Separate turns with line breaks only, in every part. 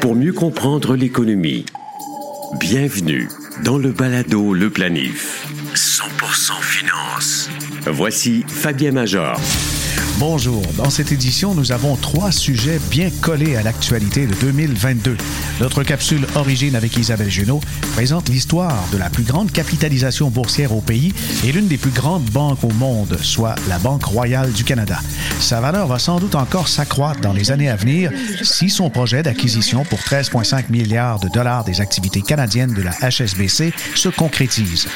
pour mieux comprendre l'économie. Bienvenue dans le balado Le Planif. 100% finance. Voici Fabien Major.
Bonjour. Dans cette édition, nous avons trois sujets bien collés à l'actualité de 2022. Notre capsule Origine avec Isabelle Junot présente l'histoire de la plus grande capitalisation boursière au pays et l'une des plus grandes banques au monde, soit la Banque royale du Canada. Sa valeur va sans doute encore s'accroître dans les années à venir si son projet d'acquisition pour 13,5 milliards de dollars des activités canadiennes de la HSBC se concrétise.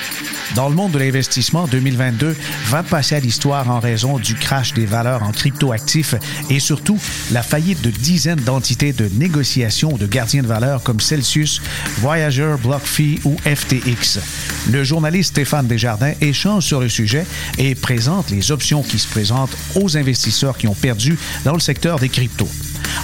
Dans le monde de l'investissement, 2022 va passer à l'histoire en raison du crash des valeurs en cryptoactifs et surtout la faillite de dizaines d'entités de négociation de gardiens de valeur comme Celsius, Voyager, BlockFi ou FTX. Le journaliste Stéphane Desjardins échange sur le sujet et présente les options qui se présentent aux investisseurs qui ont perdu dans le secteur des cryptos.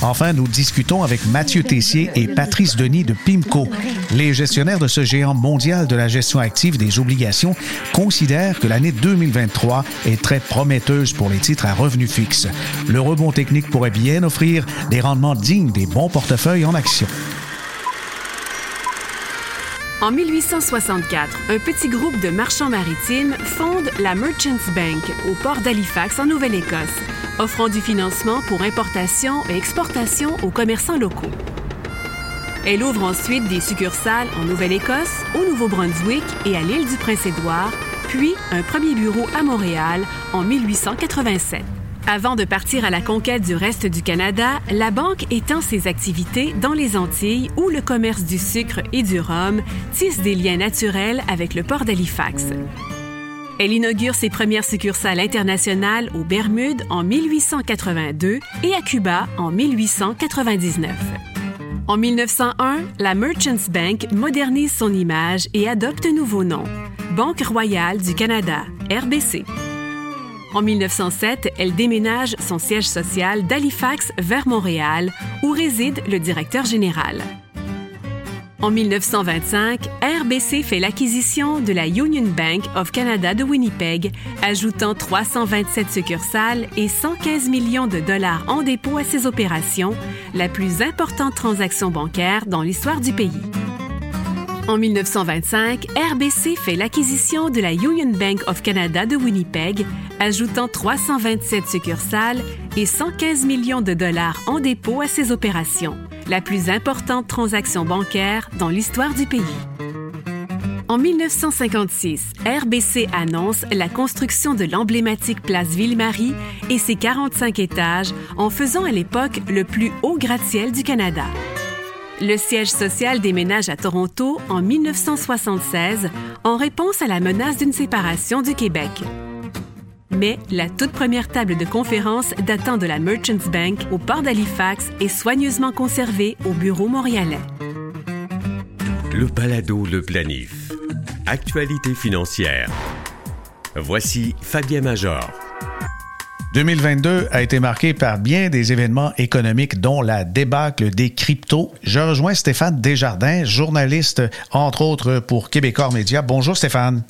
Enfin, nous discutons avec Mathieu Tessier et Patrice Denis de PIMCO. Les gestionnaires de ce géant mondial de la gestion active des obligations considèrent que l'année 2023 est très prometteuse pour les titres à revenus fixes. Le rebond technique pourrait bien offrir des rendements dignes des bons portefeuilles en action.
En 1864, un petit groupe de marchands maritimes fonde la Merchants Bank au port d'Halifax en Nouvelle-Écosse offrant du financement pour importation et exportation aux commerçants locaux. Elle ouvre ensuite des succursales en Nouvelle-Écosse, au Nouveau-Brunswick et à l'île du Prince-Édouard, puis un premier bureau à Montréal en 1887. Avant de partir à la conquête du reste du Canada, la banque étend ses activités dans les Antilles où le commerce du sucre et du rhum tisse des liens naturels avec le port d'Halifax. Elle inaugure ses premières succursales internationales aux Bermudes en 1882 et à Cuba en 1899. En 1901, la Merchants Bank modernise son image et adopte un nouveau nom, Banque royale du Canada, RBC. En 1907, elle déménage son siège social d'Halifax vers Montréal, où réside le directeur général. En 1925, RBC fait l'acquisition de la Union Bank of Canada de Winnipeg, ajoutant 327 succursales et 115 millions de dollars en dépôt à ses opérations, la plus importante transaction bancaire dans l'histoire du pays. En 1925, RBC fait l'acquisition de la Union Bank of Canada de Winnipeg, ajoutant 327 succursales et 115 millions de dollars en dépôt à ses opérations la plus importante transaction bancaire dans l'histoire du pays. En 1956, RBC annonce la construction de l'emblématique place Ville-Marie et ses 45 étages en faisant à l'époque le plus haut gratte-ciel du Canada. Le siège social déménage à Toronto en 1976 en réponse à la menace d'une séparation du Québec mais la toute première table de conférence datant de la Merchants Bank au port d'Halifax est soigneusement conservée au bureau montréalais.
Le balado Le Planif. Actualité financière. Voici Fabien Major.
2022 a été marqué par bien des événements économiques, dont la débâcle des cryptos. Je rejoins Stéphane Desjardins, journaliste, entre autres, pour Québécois Média. Bonjour Stéphane.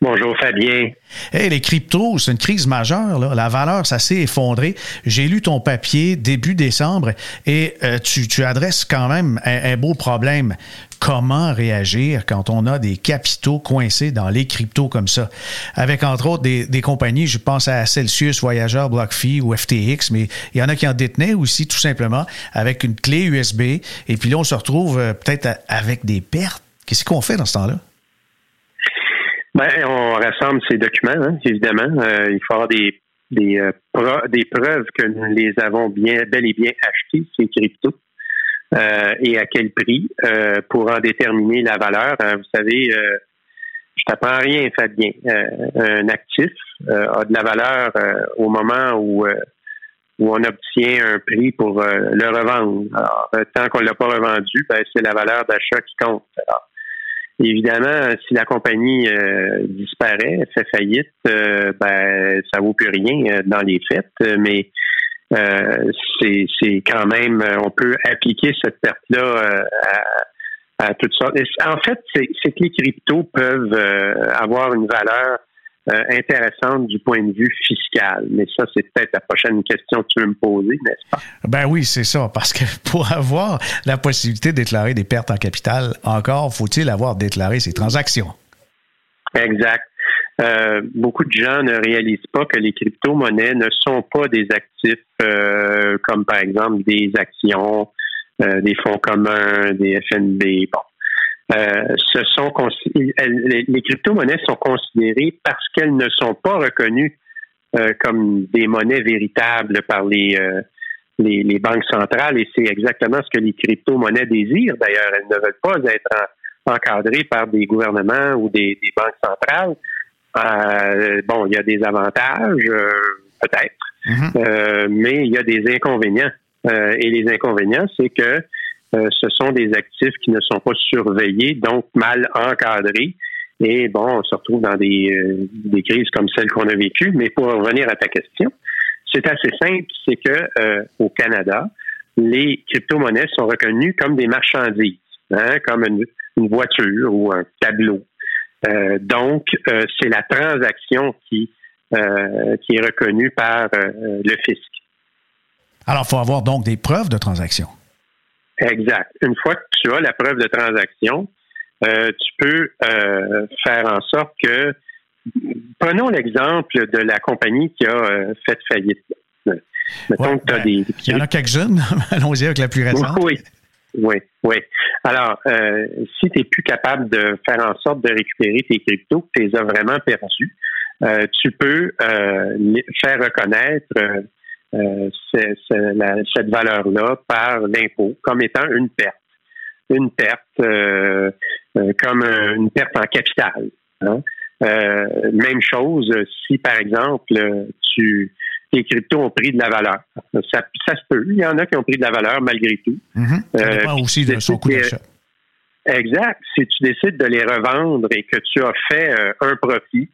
Bonjour Fabien.
Hey, les cryptos, c'est une crise majeure. Là. La valeur, ça s'est effondré. J'ai lu ton papier début décembre et euh, tu, tu, adresses quand même un, beau problème. Comment réagir quand on a des capitaux coincés dans les cryptos comme ça? Avec entre autres des, compagnies, je pense à Celsius, Voyager, BlockFi ou FTX, mais il y en a qui en détenaient aussi tout simplement avec une clé USB. Et puis là, on se retrouve euh, peut-être avec des pertes. Qu'est-ce qu'on fait dans ce temps-là?
Ben, on rassemble ces documents, hein, évidemment. Euh, il faut avoir des, des, euh, des preuves que nous les avons bien, bel et bien achetés, ces cryptos, euh, et à quel prix, pour en déterminer la valeur. Vous savez, je t'apprends rien, Fabien. un actif a de la valeur au moment où on obtient un prix pour le revendre. Tant qu'on ne l'a pas revendu, ben, c'est la valeur d'achat qui compte. Évidemment, si la compagnie euh, disparaît, fait faillite, euh, ben ça vaut plus rien euh, dans les faits, mais c'est quand même, on peut appliquer cette perte-là à, toutes sortes. En fait, c'est que les cryptos peuvent avoir une valeur euh, intéressante du point de vue fiscal. Mais ça, c'est peut-être la prochaine question que tu veux me poser, n'est-ce pas?
Ben oui, c'est ça. Parce que pour avoir la possibilité de déclarer des pertes en capital, encore faut-il avoir déclaré ses transactions.
Exact. Euh, beaucoup de gens ne réalisent pas que les crypto-monnaies ne sont pas des actifs euh, comme par exemple des actions, des fonds communs, des FNB. Bon, euh, ce sont les crypto-monnaies sont considérées parce qu'elles ne sont pas reconnues euh, comme des monnaies véritables par les, euh, les, les, banques centrales et c'est exactement ce que les crypto-monnaies désirent. D'ailleurs, elles ne veulent pas être encadrées par des gouvernements ou des, des banques centrales. bon, il y a des avantages, peut-être, mm-hmm. mais il y a des inconvénients. et les inconvénients, c'est que euh, ce sont des actifs qui ne sont pas surveillés, donc mal encadrés. Et bon, on se retrouve dans des, euh, des crises comme celle qu'on a vécue. Mais pour revenir à ta question, c'est assez simple, c'est que euh, au Canada, les crypto-monnaies sont reconnues comme des marchandises, hein, comme une, voiture ou un tableau. donc, c'est la transaction qui, qui est reconnue par le fisc.
Alors, il faut avoir donc des preuves de transaction.
Exact. Une fois que tu as la preuve de transaction, euh, tu peux euh, faire en sorte que, prenons l'exemple de la compagnie qui a euh, fait faillite.
Mettons que tu as ben, des. Il y en a quelques-unes. Allons-y avec la plus récente.
Oui. Oui, oui. Alors, si tu n'es plus capable de faire en sorte de récupérer tes cryptos, que tu les as vraiment perdus, tu peux faire reconnaître euh, cette valeur-là par l'impôt comme étant une perte. Une perte euh, euh, comme une perte en capital. Hein. même chose si, par exemple, tu tes cryptos ont pris de la valeur. Ça, ça, se peut. Il y en a qui ont pris de la valeur malgré tout.
Mm-hmm. aussi de son coût d'achat.
Exact. Si tu décides de les revendre et que tu as fait un profit,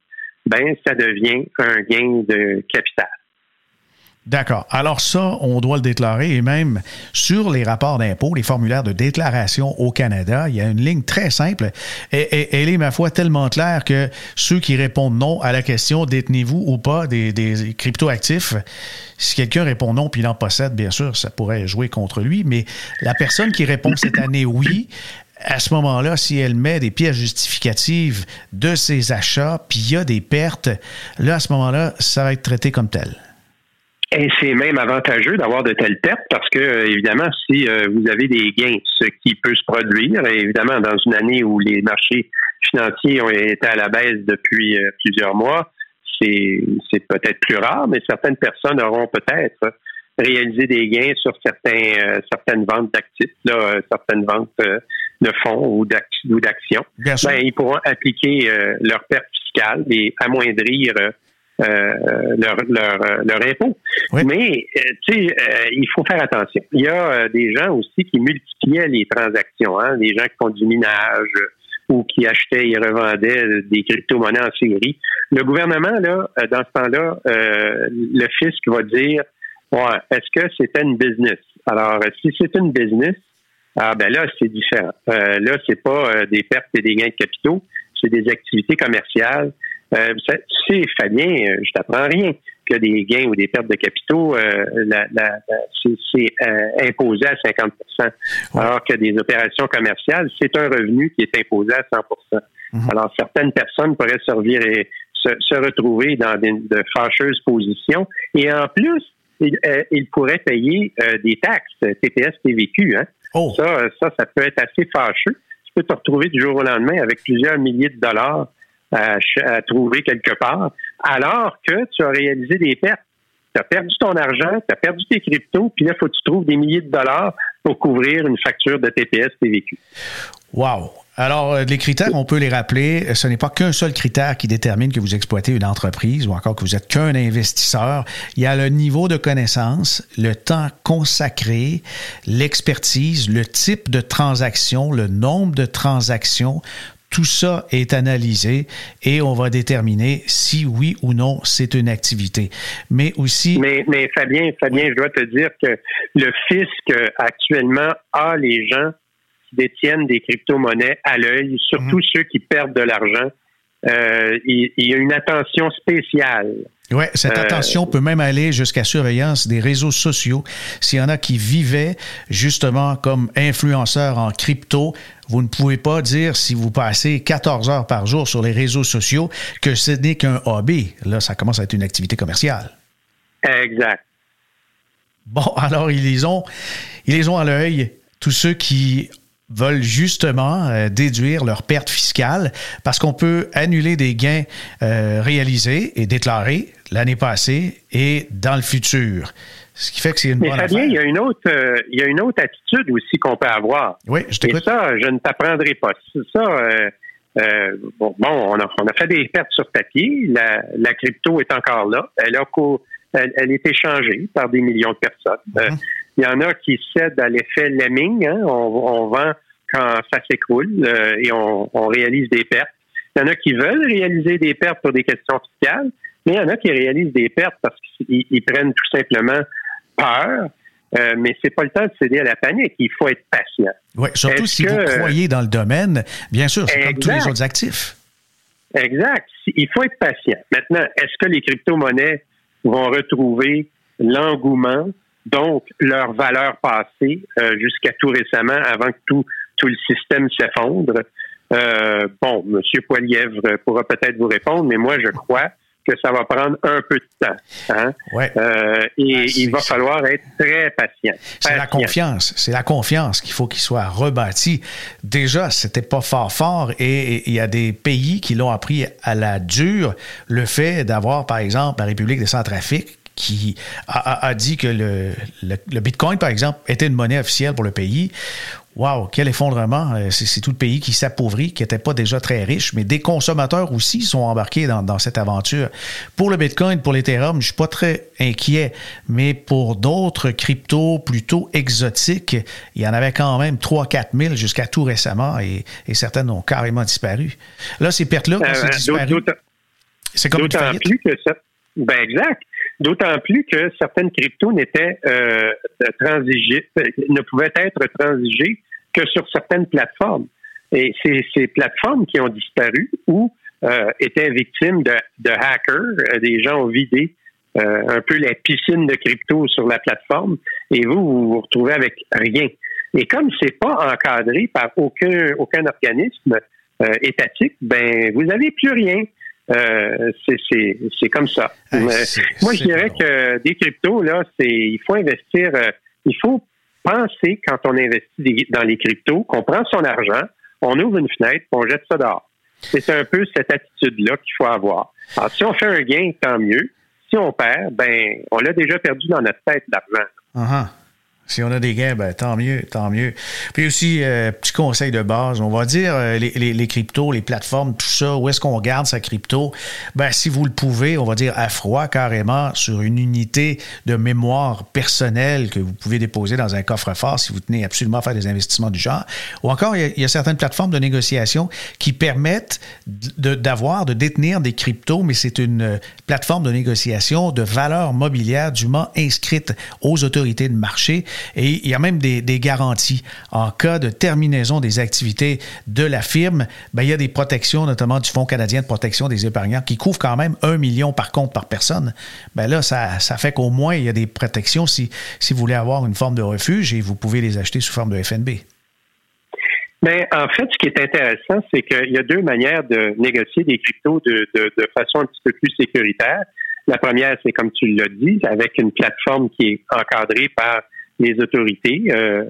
ben ça devient un gain de capital.
D'accord. Alors ça, on doit le déclarer et même sur les rapports d'impôt, les formulaires de déclaration au Canada, il y a une ligne très simple et, elle est, ma foi, tellement claire que ceux qui répondent non à la question détenez-vous ou pas des, des cryptoactifs, si quelqu'un répond non puis il en possède, bien sûr, ça pourrait jouer contre lui, mais la personne qui répond cette année oui, à ce moment-là, si elle met des pièces justificatives de ses achats, puis il y a des pertes, là, à ce moment-là, ça va être traité comme tel.
Et c'est même avantageux d'avoir de telles pertes parce que, euh, évidemment, si euh, vous avez des gains, ce qui peut se produire, évidemment, dans une année où les marchés financiers ont été à la baisse depuis euh, plusieurs mois, c'est, peut-être plus rare, mais certaines personnes auront peut-être réalisé des gains sur certains, certaines ventes d'actifs, certaines ventes de fonds ou, d'actions. Ben, ils pourront appliquer leurs pertes fiscales et amoindrir euh, leur, leur, euh, leur impôt. Mais, euh, tu sais, il faut faire attention. Il y a des gens aussi qui multipliaient les transactions, hein, des gens qui font du minage ou qui achetaient et revendaient des crypto-monnaies en série. Le gouvernement, là, dans ce temps-là, le fisc va dire ouais, est-ce que c'était une business? Alors, si c'est une business, ah ben là, c'est différent. là, c'est pas des pertes et des gains de capitaux, c'est des activités commerciales euh, tu sais, Fabien, euh, je t'apprends rien que des gains ou des pertes de capitaux, euh, c'est imposé à 50% alors que des opérations commerciales, c'est un revenu qui est imposé à 100 mhm. Alors, certaines personnes pourraient servir et se, retrouver dans de fâcheuses positions. Et en plus, ils, pourraient payer des taxes, TPS, TVQ. Hein? Oh. Ça, ça, ça peut être assez fâcheux. Tu peux te retrouver du jour au lendemain avec plusieurs milliers de dollars à, trouver quelque part, alors que tu as réalisé des pertes. Tu as perdu ton argent, tu as perdu tes cryptos, puis là, il faut que tu trouves des milliers de dollars pour couvrir une facture de TPS TVQ.
Wow! Alors, euh, les critères, on peut les rappeler. Ce n'est pas qu'un seul critère qui détermine que vous exploitez une entreprise ou encore que vous êtes qu'un investisseur. Il y a le niveau de connaissance, le temps consacré, l'expertise, le type de transaction, le nombre de transactions, tout ça est analysé et on va déterminer si oui ou non c'est une activité. Mais aussi.
Mais, mais Fabien, Fabien, je dois te dire que le fisc actuellement a les gens qui détiennent des crypto-monnaies à l'œil, surtout mhm. ceux qui perdent de l'argent il, y a une attention spéciale.
Oui, cette attention peut même aller jusqu'à surveillance des réseaux sociaux. S'il y en a qui vivaient justement comme influenceurs en crypto, vous ne pouvez pas dire si vous passez 14 heures par jour sur les réseaux sociaux que ce n'est qu'un hobby. Là, ça commence à être une activité commerciale.
Exact.
Bon, alors ils les ont, ils les ont à l'œil, tous ceux qui veulent justement euh, déduire leurs pertes fiscales parce qu'on peut annuler des gains euh, réalisés et déclarés l'année passée et dans le futur. Ce qui fait que c'est une
Mais
bonne
Fabien, il y a une autre, euh, il y a une autre attitude aussi qu'on peut avoir.
Oui, je t'écoute.
Et ça, je ne t'apprendrai pas. Ça, bon, on a, on a, fait des pertes sur papier. La, la crypto est encore là. Elle a elle, elle, est échangée par des millions de personnes. Mhm. Il y en a qui cèdent à l'effet lemming. Hein. On, vend quand ça s'écroule euh, et on, réalise des pertes. Il y en a qui veulent réaliser des pertes pour des questions fiscales, mais il y en a qui réalisent des pertes parce qu'ils prennent tout simplement peur. Euh, mais c'est pas le temps de céder à la panique. Il faut être patient.
Oui, surtout si vous croyez dans le domaine, bien sûr, c'est comme tous les autres actifs.
Exact. Il faut être patient. Maintenant, est-ce que les crypto-monnaies vont retrouver l'engouement donc leur valeur passée euh, jusqu'à tout récemment, avant que tout, tout le système s'effondre. Euh, bon, M. Poilièvre pourra peut-être vous répondre, mais moi, je crois que ça va prendre un peu de temps. Hein? Euh, et ah, il va falloir être très patient.
C'est la confiance. C'est la confiance qu'il faut qu'il soit rebâti. Déjà, c'était pas fort fort et il y a des pays qui l'ont appris à la dure. Le fait d'avoir, par exemple, la République des Centrafriques qui a, dit que le, le, Bitcoin, par exemple, était une monnaie officielle pour le pays. Wow, quel effondrement. Euh, c'est tout le pays qui s'appauvrit, qui n'était pas déjà très riche, mais des consommateurs aussi sont embarqués dans, dans cette aventure. Pour le Bitcoin, pour l'Ethereum, je suis pas très inquiet, mais pour d'autres cryptos plutôt exotiques, il y en avait quand même 3-4 000 jusqu'à tout récemment et, et, certaines ont carrément disparu. Là, ces pertes-là, quand c'est euh, disparu,
c'est comme D'autant plus que ça. Ben exact. D'autant plus que certaines cryptos n'étaient euh, transigées, ne pouvaient être transigées que sur certaines plateformes. Et c'est ces plateformes qui ont disparu ou euh, étaient victimes de, hackers. Euh, des gens ont vidé euh, un peu la piscine de crypto sur la plateforme et vous, vous vous retrouvez avec rien. Et comme c'est pas encadré par aucun, organisme euh, étatique, ben vous n'avez plus rien. Euh, c'est comme ça. moi, je dirais que des cryptos, là, c'est il faut investir, euh, il faut penser quand on investit dans les cryptos, qu'on prend son argent, on ouvre une fenêtre, on jette ça dehors. C'est un peu cette attitude-là qu'il faut avoir. Alors, si on fait un gain, tant mieux. Si on perd, ben, on l'a déjà perdu dans notre tête, l'argent.
Uh-huh. Si on a des gains, ben, tant mieux, tant mieux. Puis aussi, euh, petit conseil de base, on va dire euh, les, les, cryptos, les plateformes, tout ça, où est-ce qu'on garde sa crypto? Ben, si vous le pouvez, on va dire à froid carrément sur une unité de mémoire personnelle que vous pouvez déposer dans un coffre-fort si vous tenez absolument à faire des investissements du genre. Ou encore, il y a, certaines plateformes de négociation qui permettent d'avoir, de, détenir des cryptos, mais c'est une euh, plateforme de négociation de valeur mobilière dûment inscrite aux autorités de marché et il y a même des, garanties. En cas de terminaison des activités de la firme, ben, il y a des protections, notamment du Fonds canadien de protection des épargnants, qui couvre quand même un million par compte par personne. Ben là, ça, fait qu'au moins, il y a des protections si, si vous voulez avoir une forme de refuge et vous pouvez les acheter sous forme de FNB.
Mais en fait, ce qui est intéressant, c'est qu'il y a deux manières de négocier des cryptos de, de, de, façon un petit peu plus sécuritaire. La première, c'est comme tu l'as dit, avec une plateforme qui est encadrée par les autorités. Euh,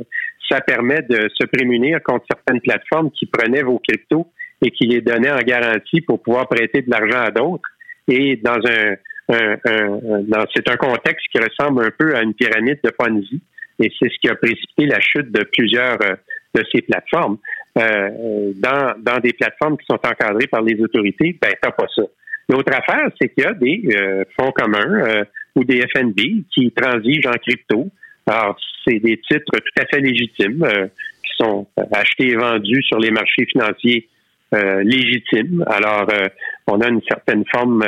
ça permet de se prémunir contre certaines plateformes qui prenaient vos cryptos et qui les donnaient en garantie pour pouvoir prêter de l'argent à d'autres. Et dans un, c'est un contexte qui ressemble un peu à une pyramide de Ponzi. Et c'est ce qui a précipité la chute de plusieurs euh, de ces plateformes. Euh, dans, dans des plateformes qui sont encadrées par les autorités, ben t'as pas ça. L'autre affaire, c'est qu'il y a des euh, fonds communs ou des FNB qui transigent en crypto, alors, c'est des titres tout à fait légitimes euh, qui sont achetés et vendus sur les marchés financiers euh, légitimes. Alors, euh, on a une certaine forme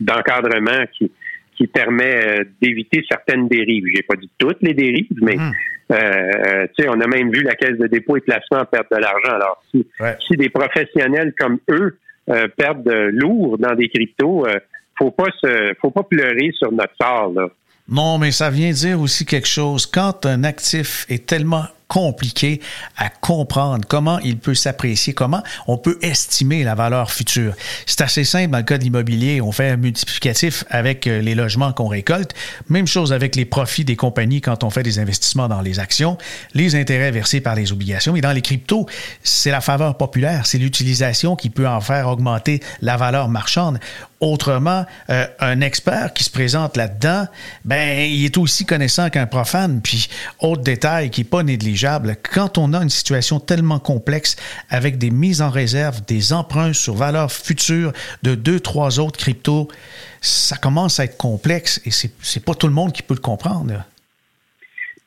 d'encadrement qui, qui permet d'éviter certaines dérives. J'ai pas dit toutes les dérives, mais mmh. tu sais, on a même vu la caisse de dépôt et placement perdre de l'argent. Alors, si, si des professionnels comme eux perdre lourd dans des cryptos. faut pas se, faut pas pleurer sur notre sort. Là.
Non, mais ça vient dire aussi quelque chose. Quand un actif est tellement compliqué à comprendre comment il peut s'apprécier, comment on peut estimer la valeur future. C'est assez simple dans le cas de l'immobilier. On fait un multiplicatif avec euh, les logements qu'on récolte. Même chose avec les profits des compagnies quand on fait des investissements dans les actions, les intérêts versés par les obligations. Et dans les cryptos, c'est la faveur populaire, c'est l'utilisation qui peut en faire augmenter la valeur marchande. Autrement, euh, un expert qui se présente là-dedans, ben, il est aussi connaissant qu'un profane. Puis, autre détail qui n'est pas négligeable, quand on a une situation tellement complexe avec des mises en réserve, des emprunts sur valeur future de deux, trois autres cryptos, ça commence à être complexe et c'est, pas tout le monde qui peut le comprendre.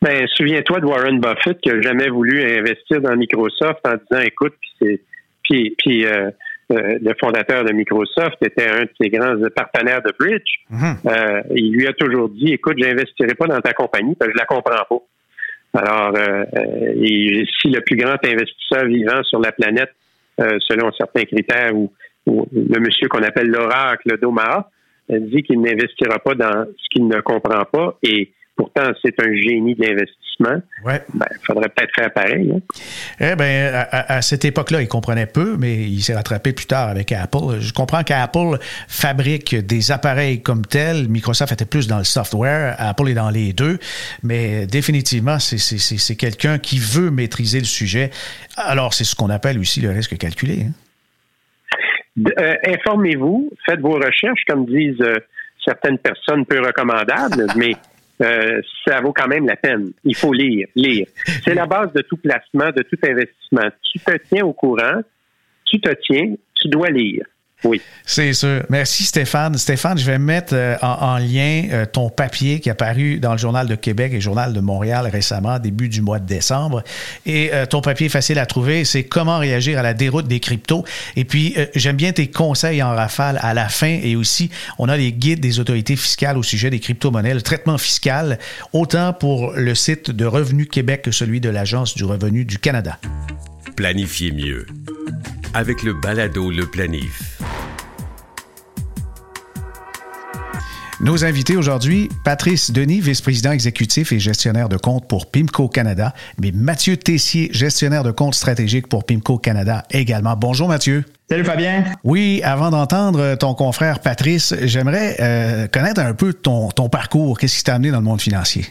Ben, souviens-toi de Warren Buffett qui n'a jamais voulu investir dans Microsoft en disant, écoute, puis c'est, puis, puis euh, euh, le fondateur de Microsoft était un de ses grands partenaires de Bridge. Mhm. Euh, il lui a toujours dit, écoute, j'investirai pas dans ta compagnie parce que je la comprends pas. Alors, euh, si le plus grand investisseur vivant sur la planète, selon certains critères, ou, le monsieur qu'on appelle l'oracle d'Omaha, dit qu'il n'investira pas dans ce qu'il ne comprend pas et Pourtant, c'est un génie de l'investissement.
Ouais.
Ben, il faudrait peut-être faire pareil. Hein.
Eh bien, à, cette époque-là, il comprenait peu, mais il s'est rattrapé plus tard avec Apple. Je comprends qu'Apple fabrique des appareils comme tels. Microsoft était plus dans le software. Apple est dans les deux. Mais définitivement, c'est quelqu'un qui veut maîtriser le sujet. Alors, c'est ce qu'on appelle aussi le risque calculé.
Hein. Euh, informez-vous, faites vos recherches, comme disent euh, certaines personnes peu recommandables, mais euh, ça vaut quand même la peine. Il faut lire, lire. C'est la base de tout placement, de tout investissement. Tu te tiens au courant, tu te tiens, tu dois lire. Oui.
C'est sûr. Merci Stéphane. Stéphane, je vais mettre euh, en, lien euh, ton papier qui est apparu dans le Journal de Québec et le Journal de Montréal récemment, début du mois de décembre. Et euh, ton papier est facile à trouver, c'est comment réagir à la déroute des cryptos. Et puis, j'aime bien tes conseils en rafale à la fin et aussi, on a les guides des autorités fiscales au sujet des crypto-monnaies, le traitement fiscal, autant pour le site de Revenu Québec que celui de l'Agence du revenu du Canada.
Planifiez mieux avec le balado Le Planif.
Nos invités aujourd'hui, Patrice Denis, vice-président exécutif et gestionnaire de compte pour PIMCO Canada, mais Mathieu Tessier, gestionnaire de compte stratégique pour PIMCO Canada également. Bonjour Mathieu.
Salut Fabien.
Oui, avant d'entendre ton confrère Patrice, j'aimerais euh, connaître un peu ton, ton parcours. Qu'est-ce qui t'a amené dans le monde financier?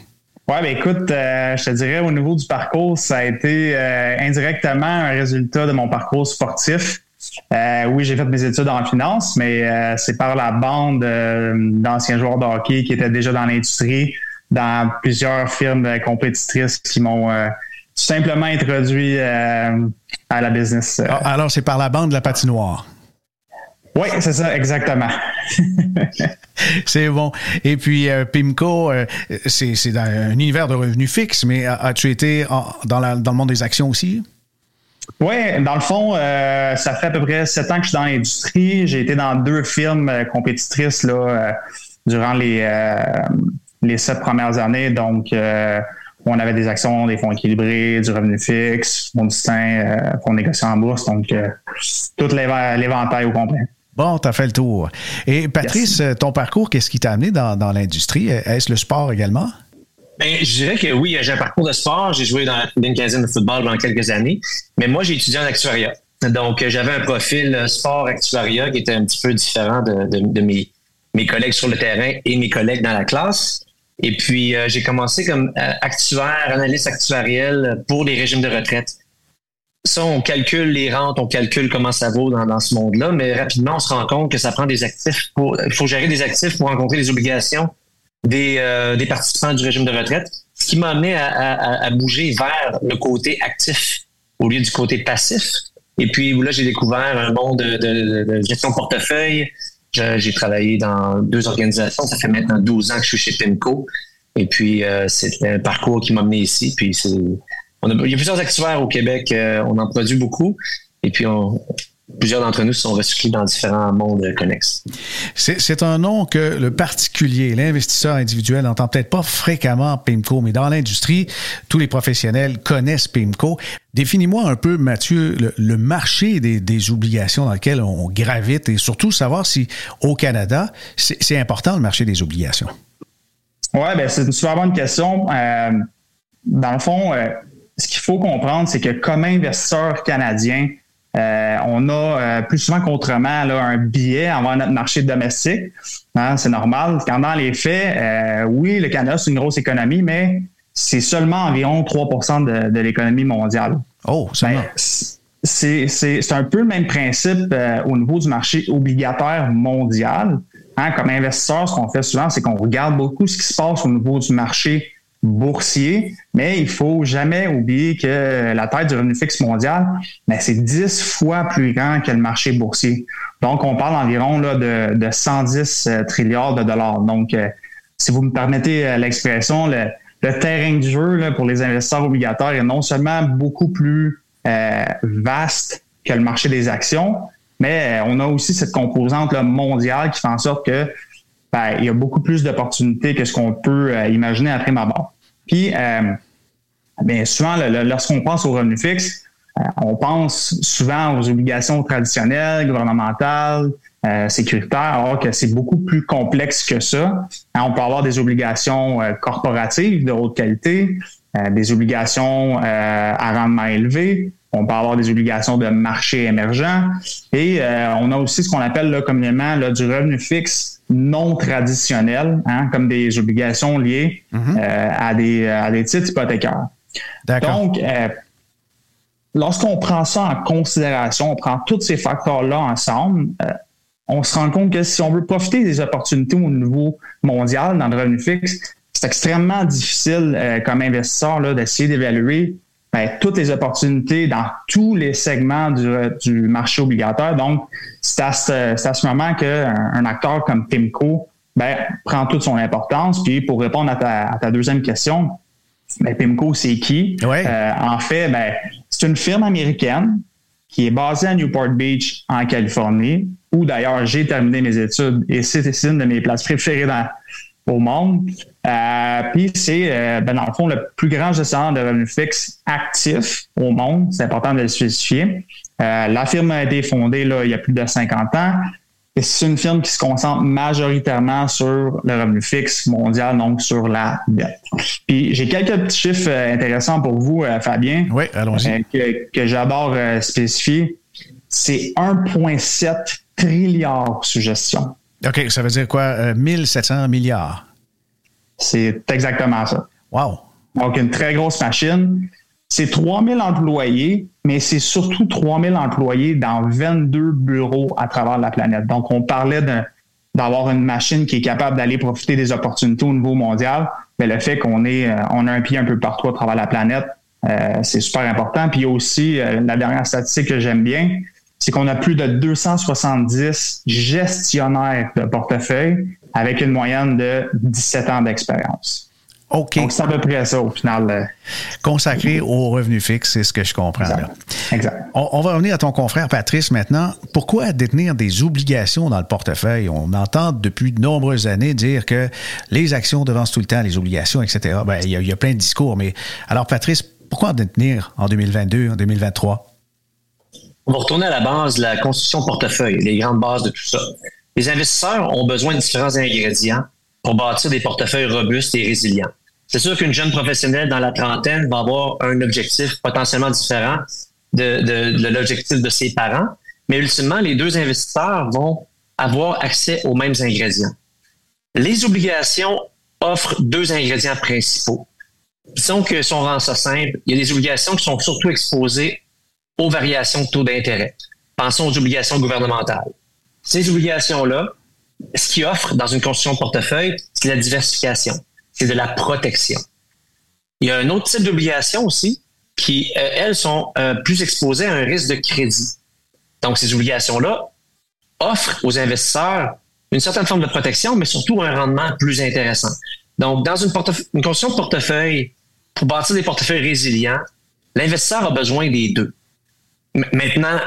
Oui, ben écoute, euh, je te dirais au niveau du parcours, ça a été euh, indirectement un résultat de mon parcours sportif. Euh, oui, j'ai fait mes études en finance, mais c'est par la bande d'anciens joueurs de hockey qui étaient déjà dans l'industrie, dans plusieurs firmes compétitrices qui m'ont tout simplement introduit à la business.
Ah, alors, c'est par la bande de la patinoire.
Oui, c'est ça, exactement.
c'est bon. Et puis, euh, PIMCO, euh, c'est un univers de revenus fixes, mais as-tu été dans, le monde des actions aussi?
Oui, dans le fond, euh, ça fait à peu près sept ans que je suis dans l'industrie. J'ai été dans deux firmes compétitrices là, durant les, les sept premières années. Donc, on avait des actions, des fonds équilibrés, du revenu fixe, fonds distincts, fonds négociés en bourse. Donc, tout l'éventail au complet.
Bon, tu as fait le tour. Et Patrice, ton parcours, qu'est-ce qui t'a amené dans, l'industrie? Est-ce le sport également?
Ben, je dirais que oui, j'ai un parcours de sport. J'ai joué dans une quinzaine de football pendant quelques années. Mais moi, j'ai étudié en actuariat. Donc, j'avais un profil sport-actuariat qui était un petit peu différent de, mes, collègues sur le terrain et mes collègues dans la classe. Et puis, euh, j'ai commencé comme euh, actuaire, analyste actuariel pour les régimes de retraite ça, on calcule les rentes, on calcule comment ça vaut dans, ce monde-là, mais rapidement, on se rend compte que ça prend des actifs pour. Il faut gérer des actifs pour rencontrer les obligations des, euh, des participants du régime de retraite, ce qui m'a amené à, bouger vers le côté actif au lieu du côté passif. Et puis là, j'ai découvert un monde de, de, gestion de portefeuille. J'ai travaillé dans deux organisations. Ça fait maintenant 12 ans que je suis chez PIMCO. Et puis, euh, c'est un parcours qui m'a amené ici. Puis, c'est il y a plusieurs actuaires au Québec. Euh, on en produit beaucoup. Et puis, on, plusieurs d'entre nous sont recyclés dans différents mondes connexes.
C'est un nom que le particulier, l'investisseur individuel n'entend peut-être pas fréquemment PIMCO, mais dans l'industrie, tous les professionnels connaissent PIMCO. Définis-moi un peu, Mathieu, le, marché des, obligations dans lequel on gravite et surtout savoir si au Canada, c'est important le marché des obligations.
Oui, ben c'est une super bonne question. Euh, dans le fond, euh, ce qu'il faut comprendre, c'est que comme investisseur canadien, euh, on a euh, plus souvent qu'autrement là, un billet avant notre marché domestique. Hein, c'est normal. Quand dans les faits, euh, oui, le Canada, c'est une grosse économie, mais c'est seulement environ 3% de, l'économie mondiale.
Oh, ben,
c'est un peu le même principe au niveau du marché obligataire mondial. Hein, comme investisseur, ce qu'on fait souvent, c'est qu'on regarde beaucoup ce qui se passe au niveau du marché boursier, mais il faut jamais oublier que la taille du revenu fixe mondial, ben, c'est 10 fois plus grand que le marché boursier. Donc, on parle environ là, de, de 110 euh, trilliards de dollars. Donc, euh, si vous me permettez euh, l'expression, le, terrain de jeu là, pour les investisseurs obligataires est non seulement beaucoup plus vaste que le marché des actions, mais on a aussi cette composante là, mondiale qui fait en sorte que ben, il y a beaucoup plus d'opportunités que ce qu'on peut imaginer après ma barre. Puis, euh, bien souvent, lorsqu'on pense au revenu fixe, euh, on pense souvent aux obligations traditionnelles, gouvernementales, euh, sécuritaires, alors que c'est beaucoup plus complexe que ça. Hein, on peut avoir des obligations corporatives de haute qualité, des obligations à rendement élevé, on peut avoir des obligations de marché émergent et on a aussi ce qu'on appelle là, communément là, du revenu fixe non traditionnels, hein, comme des obligations liées mhm. euh, à, des, à des titres hypothécaires. Donc, euh, lorsqu'on prend ça en considération, on prend tous ces facteurs-là ensemble, euh, on se rend compte que si on veut profiter des opportunités au niveau mondial dans le revenu fixe, c'est extrêmement difficile comme investisseur d'essayer d'évaluer ben, toutes les opportunités dans tous les segments du, du marché obligataire. Donc, c'est à, ce, moment qu'un un acteur comme Pimco ben, prend toute son importance. Puis pour répondre à ta, deuxième question, ben, Pimco, c'est qui? Euh, en fait, ben, c'est une firme américaine qui est basée à Newport Beach, en Californie, où d'ailleurs j'ai terminé mes études et c'est une de mes places préférées dans, au monde. Euh, puis c'est, euh, ben, dans le fond, le plus grand gestionnaire de revenus fixes actif au monde. C'est important de le spécifier. Euh, la firme a été fondée là, il y a plus de 50 ans. Et c'est une firme qui se concentre majoritairement sur le revenu fixe mondial, donc sur la dette. Puis j'ai quelques petits chiffres intéressants pour vous, Fabien.
Oui, allons-y.
que, que j'adore spécifier. C'est 1,7 trilliard sous gestion.
OK, ça veut dire quoi? 1700 euh, milliards.
C'est exactement ça.
Wow.
Donc, une très grosse machine. C'est 3000 employés, mais c'est surtout 3000 employés dans 22 bureaux à travers la planète. Donc, on parlait d'avoir une machine qui est capable d'aller profiter des opportunités au niveau mondial. Mais le fait qu'on est, euh, on a un pied un peu partout à travers la planète, euh, c'est super important. Puis aussi, la dernière statistique que j'aime bien, c'est qu'on a plus de 270 gestionnaires de portefeuille avec une moyenne de 17 ans d'expérience.
OK.
Donc, c'est à peu près ça au final. Euh,
Consacré au revenu fixe, c'est ce que je comprends.
Exact.
On, va revenir à ton confrère Patrice maintenant. Pourquoi détenir des obligations dans le portefeuille? On entend depuis de nombreuses années dire que les actions devancent tout le temps les obligations, etc. Ben, il y, a plein de discours, mais alors Patrice, pourquoi détenir en 2022, en 2023?
On va retourner à la base de la constitution portefeuille, les grandes bases de tout ça. Les investisseurs ont besoin de différents ingrédients pour bâtir des portefeuilles robustes et résilients. C'est sûr qu'une jeune professionnelle dans la trentaine va avoir un objectif potentiellement différent de, l'objectif de ses parents, mais ultimement, les deux investisseurs vont avoir accès aux mêmes ingrédients. Les obligations offrent deux ingrédients principaux. Disons que si on rend ça simple, il y a des obligations qui sont surtout exposées aux variations de taux d'intérêt. Pensons aux obligations gouvernementales. Ces obligations-là, ce qu'ils offrent dans une construction portefeuille, c'est la diversification, c'est de la protection. Il y a un autre type d'obligations aussi qui, euh, elles, sont euh, plus exposées à un risque de crédit. Donc, ces obligations-là offrent aux investisseurs une certaine forme de protection, mais surtout un rendement plus intéressant. Donc, dans une, une construction de portefeuille, pour bâtir des portefeuilles résilients, l'investisseur a besoin des deux. Maintenant,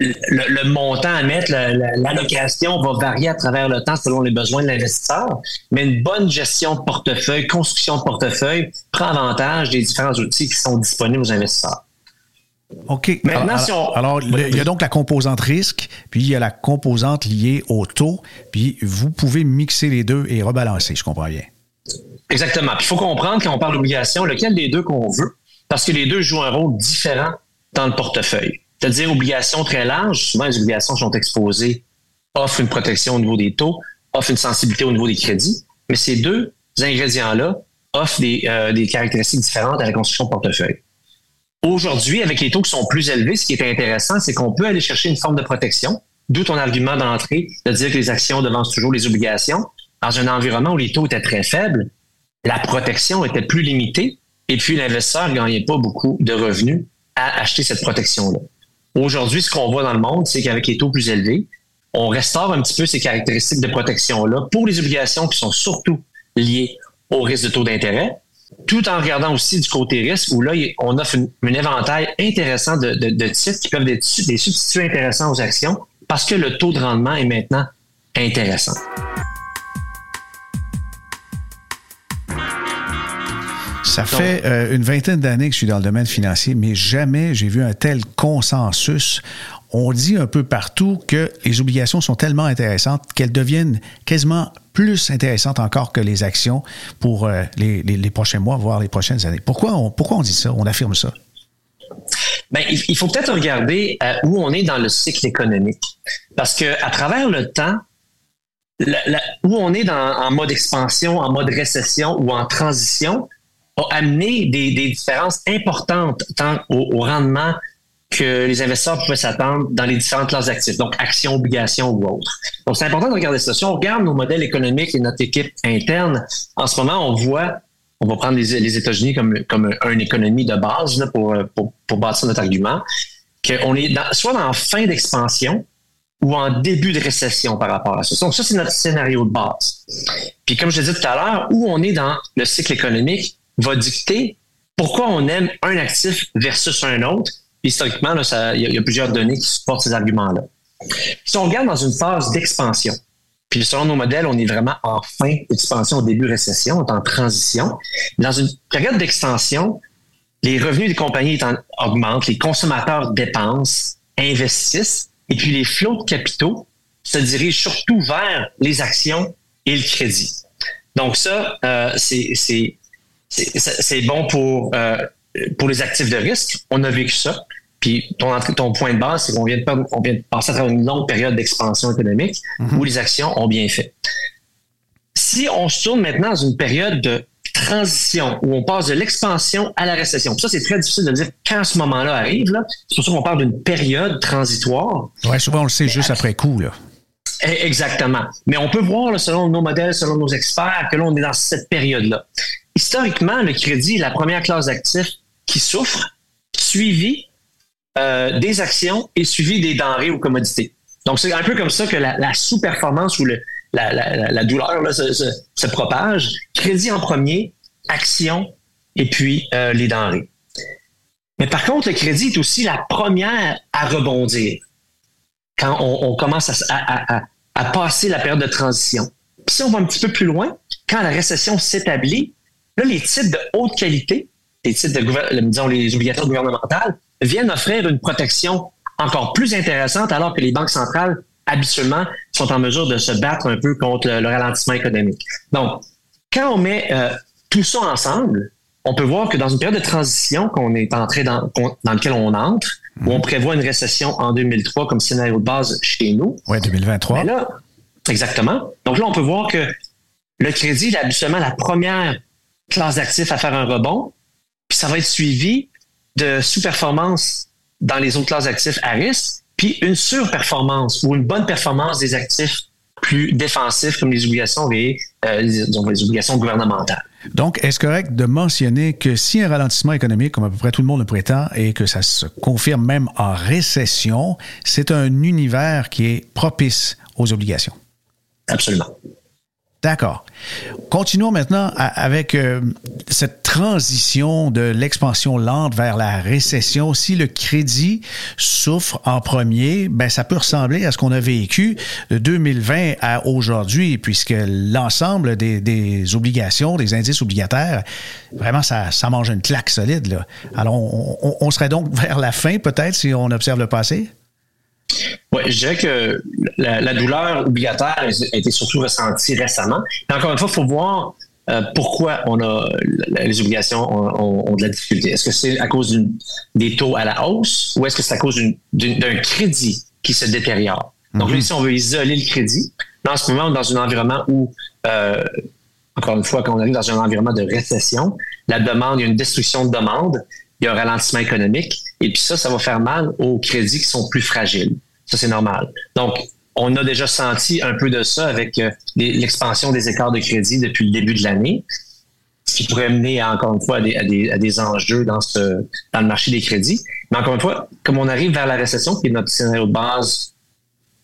le, montant à mettre, l'allocation va varier à travers le temps selon les besoins de l'investisseur, mais une bonne gestion de portefeuille, construction de portefeuille prend avantage des différents outils qui sont disponibles aux investisseurs.
OK. Maintenant, alors, si on... alors, il y a donc la composante risque, puis il y a la composante liée au taux, puis vous pouvez mixer les deux et rebalancer, je comprends bien.
Exactement. il faut comprendre quand on parle d'obligation, lequel des deux qu'on veut, parce que les deux jouent un rôle différent dans le portefeuille. C'est-à-dire obligations très larges, souvent les obligations sont exposées, offrent une protection au niveau des taux, offrent une sensibilité au niveau des crédits, mais ces deux ingrédients-là offrent des, euh, des caractéristiques différentes à la construction de portefeuille. Aujourd'hui, avec les taux qui sont plus élevés, ce qui est intéressant, c'est qu'on peut aller chercher une forme de protection, d'où ton argument d'entrée de dire que les actions devancent toujours les obligations. Dans un environnement où les taux étaient très faibles, la protection était plus limitée et puis l'investisseur ne gagnait pas beaucoup de revenus à acheter cette protection-là. Aujourd'hui, ce qu'on voit dans le monde, c'est qu'avec les taux plus élevés, on restaure un petit peu ces caractéristiques de protection-là pour les obligations qui sont surtout liées au risque de taux d'intérêt, tout en regardant aussi du côté risque, où là, on offre un éventail intéressant de, de, titres qui peuvent être des substituts intéressants aux actions parce que le taux de rendement est maintenant intéressant.
Ça fait euh, une vingtaine d'années que je suis dans le domaine financier, mais jamais j'ai vu un tel consensus. On dit un peu partout que les obligations sont tellement intéressantes qu'elles deviennent quasiment plus intéressantes encore que les actions pour euh, les, prochains mois, voire les prochaines années. Pourquoi on, pourquoi on dit ça? On affirme ça?
Bien, il faut peut-être regarder euh, où on est dans le cycle économique. Parce que à travers le temps, où on est en mode expansion, en mode récession ou en transition, a amené des, différences importantes tant au, rendement que les investisseurs pouvaient s'attendre dans les différentes classes d'actifs, donc actions, obligations ou autres. Donc, c'est important de regarder ça. Si on regarde nos modèles économiques et notre équipe interne, en ce moment, on voit, on va prendre les, États-Unis comme, une économie de base pour, bâtir notre argument, qu'on est soit en fin d'expansion ou en début de récession par rapport à ça. Donc, ça, c'est notre scénario de base. Puis, comme je disais tout à l'heure, où on est dans le cycle économique, va dicter pourquoi on aime un actif versus un autre. Historiquement, il y, a plusieurs données qui supportent ces arguments-là. Si on regarde dans une phase d'expansion, puis selon nos modèles, on est vraiment en fin d'expansion, au début récession, on est en transition. Dans une période d'extension, les revenus des compagnies augmentent, les consommateurs dépensent, investissent, et puis les flots de capitaux se dirigent surtout vers les actions et le crédit. Donc ça, euh, c'est c'est bon pour, euh, pour les actifs de risque. On a vécu ça. Puis ton, ton point de base, c'est qu'on vient, de, on vient de passer à travers une longue période d'expansion économique mhm. où les actions ont bien fait. Si on se tourne maintenant dans une période de transition où on passe de l'expansion à la récession. Ça, c'est très difficile de dire quand ce moment-là arrive. C'est pour ça qu'on parle d'une période transitoire.
Oui, souvent on le sait juste après coup. Là.
Eh, exactement. Mais on peut voir, selon nos modèles, selon nos experts, que là, on est dans cette période-là historiquement, le crédit est la première classe d'actifs qui souffre, suivi euh, des actions et suivi des denrées ou commodités. Donc, c'est un peu comme ça que la, sous-performance ou la, douleur se, propage. Crédit en premier, action et puis euh, les denrées. Mais par contre, le crédit est aussi la première à rebondir quand on, commence à, à, passer la période de transition. Puis si on va un petit peu plus loin, quand la récession s'établit, Là, les titres de haute qualité, les titres de disons, les obligations gouvernementales, viennent offrir une protection encore plus intéressante alors que les banques centrales, habituellement, sont en mesure de se battre un peu contre le, ralentissement économique. Donc, quand on met euh, tout ça ensemble, on peut voir que dans une période de transition qu'on est entré dans, dans lequel on entre, où on prévoit une récession en 2003 comme scénario de base chez nous.
Oui, 2023.
là, exactement. Donc là, on peut voir que le crédit est habituellement la première classe d'actifs à faire un rebond, puis ça va être suivi de sous-performance dans les autres classes d'actifs à risque, puis une surperformance ou une bonne performance des actifs plus défensifs comme les obligations et euh, les, obligations gouvernementales.
Donc, est-ce correct de mentionner que si un ralentissement économique, comme à peu près tout le monde le prétend, et que ça se confirme même en récession, c'est un univers qui est propice aux obligations?
Absolument.
D'accord. Continuons maintenant avec euh, cette transition de l'expansion lente vers la récession. Si le crédit souffre en premier, ben ça peut ressembler à ce qu'on a vécu de 2020 à aujourd'hui, puisque l'ensemble des, obligations, des indices obligataires, vraiment ça, mange une claque solide. Là. Alors on serait donc vers la fin peut-être si on observe le passé?
Oui, je dirais que la, douleur obligataire a été surtout ressentie récemment. encore une fois, il faut voir euh, pourquoi on a les obligations ont, de la difficulté. Est-ce que c'est à cause des taux à la hausse ou est-ce que c'est à cause d'un crédit qui se détériore? Donc, mm si on veut isoler le crédit, là, en ce moment, on est dans un environnement où, euh, encore une fois, quand on arrive dans un environnement de récession, la demande, il y a une destruction de demande, il y a un ralentissement économique, et puis ça, ça va faire mal aux crédits qui sont plus fragiles. Ça, c'est normal. Donc, on a déjà senti un peu de ça avec euh, l'expansion des écarts de crédit depuis le début de l'année, ce qui pourrait mener, encore une fois, à des, enjeux dans, ce, dans le marché des crédits. Mais encore une fois, comme on arrive vers la récession, qui est notre scénario de base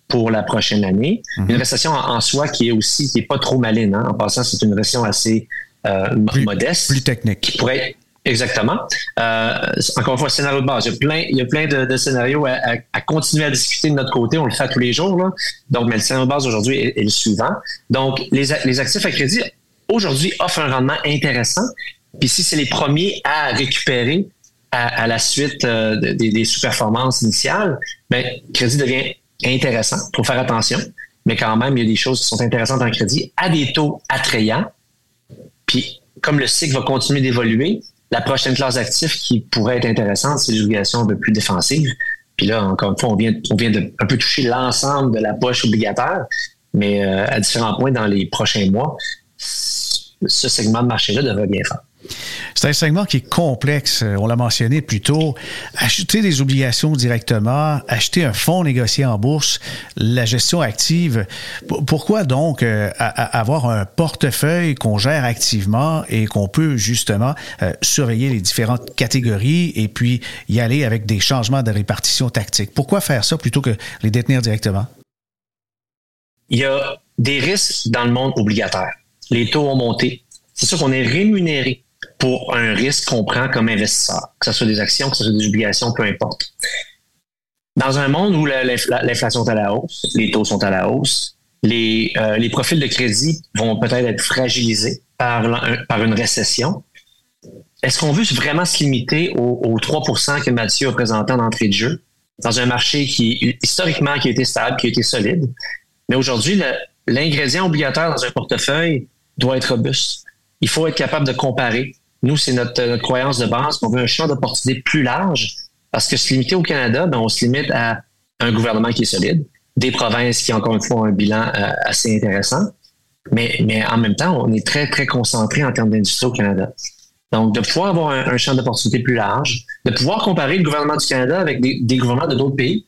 pour la prochaine année, mhm. une récession en, soi qui est aussi qui est pas trop maline. Hein. En passant, c'est une récession assez euh, modeste.
Plus technique.
Qui pourrait Exactement. Euh, encore une fois, scénario de base. Il y a plein, il y a plein de, scénarios à, continuer à discuter de notre côté. On le fait tous les jours. Là. Donc, mais le scénario de base aujourd'hui est, le suivant. Donc, les, les actifs à crédit aujourd'hui offrent un rendement intéressant. Puis si c'est les premiers à récupérer à, la suite euh, des, des sous-performances initiales, ben, crédit devient intéressant. Faut faire attention. Mais quand même, il y a des choses qui sont intéressantes en crédit à des taux attrayants. Puis, comme le cycle va continuer d'évoluer, la prochaine classe d'actifs qui pourrait être intéressante, c'est les obligations un peu plus défensives. Puis là, encore une fois, on vient, on vient de un peu toucher l'ensemble de la poche obligataire, mais euh, à différents points dans les prochains mois, ce segment de marché-là devrait bien faire.
C'est un segment qui est complexe. Euh, on l'a mentionné plus tôt. Acheter des obligations directement, acheter un fonds négocié en bourse, la gestion active. Pourquoi donc euh, avoir un portefeuille qu'on gère activement et qu'on peut justement euh, surveiller les différentes catégories et puis y aller avec des changements de répartition tactique? Pourquoi faire ça plutôt que les détenir directement?
Il y a des risques dans le monde obligataire. Les taux ont monté. C'est sûr qu'on est rémunéré pour un risque qu'on prend comme investisseur, que ce soit des actions, que ce soit des obligations, peu importe. Dans un monde où l'inflation est à la hausse, les taux sont à la hausse, les, euh, profils de crédit vont peut-être être fragilisés par, par une récession. Est-ce qu'on veut vraiment se limiter aux, 3% que Mathieu a présenté en entrée de jeu dans un marché qui, historiquement, a été stable, qui a été solide? Mais aujourd'hui, l'ingrédient obligatoire dans un portefeuille doit être robuste. Il faut être capable de comparer, nous, c'est notre, croyance de base qu'on veut un champ d'opportunité plus large parce que se limiter au Canada, ben, on se limite à un gouvernement qui est solide, des provinces qui, encore une fois, ont un bilan euh, assez intéressant. Mais, mais en même temps, on est très, très concentré en termes d'industrie au Canada. Donc, de pouvoir avoir un, champ d'opportunité plus large, de pouvoir comparer le gouvernement du Canada avec des, gouvernements de d'autres pays.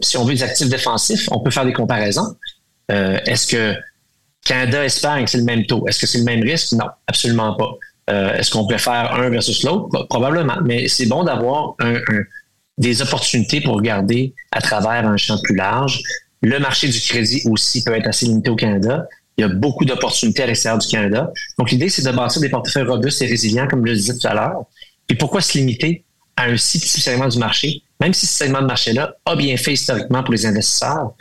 Si on veut des actifs défensifs, on peut faire des comparaisons. Euh, est-ce que Canada-Espagne, c'est le même taux? Est-ce que c'est le même risque? Non, absolument pas. Euh, est-ce qu'on préfère un versus l'autre? Probablement. Mais c'est bon d'avoir des opportunités pour regarder à travers un champ plus large. Le marché du crédit aussi peut être assez limité au Canada. Il y a beaucoup d'opportunités à l'extérieur du Canada. Donc, l'idée, c'est de bâtir des portefeuilles robustes et résilients, comme je le disais tout à l'heure. Et pourquoi se limiter à un si petit segment du marché, même si ce segment de marché-là a bien fait historiquement pour les investisseurs?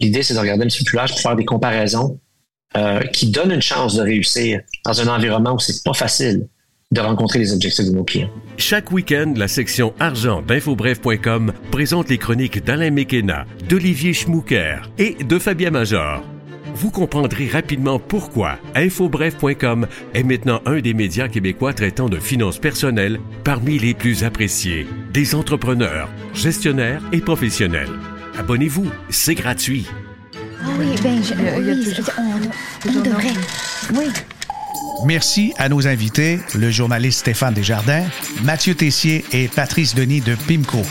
L'idée, c'est de regarder un petit peu plus large pour faire des comparaisons euh, qui donne une chance de réussir dans un environnement où c'est pas facile de rencontrer les objectifs de nos clients.
Chaque week-end, la section argent d'infobref.com présente les chroniques d'Alain Mekena, d'Olivier Schmucker et de Fabien Major. Vous comprendrez rapidement pourquoi infobref.com est maintenant un des médias québécois traitant de finances personnelles parmi les plus appréciés des entrepreneurs, gestionnaires et professionnels. Abonnez-vous, c'est gratuit.
Ah oui, ben, je, oui, on, on devrait. Oui.
Merci à nos invités, le journaliste Stéphane Desjardins, Mathieu Tessier et Patrice Denis de PIMCO.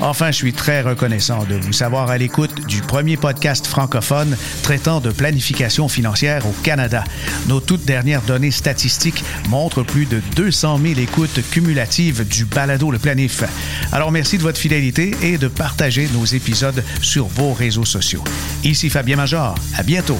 Enfin, je suis très reconnaissant de vous savoir à l'écoute du premier podcast francophone traitant de planification financière au Canada. Nos toutes dernières données statistiques montrent plus de 200 000 écoutes cumulatives du balado Le Planif. Alors, merci de votre fidélité et de partager nos épisodes sur vos réseaux sociaux. Ici Fabien Major. À bientôt.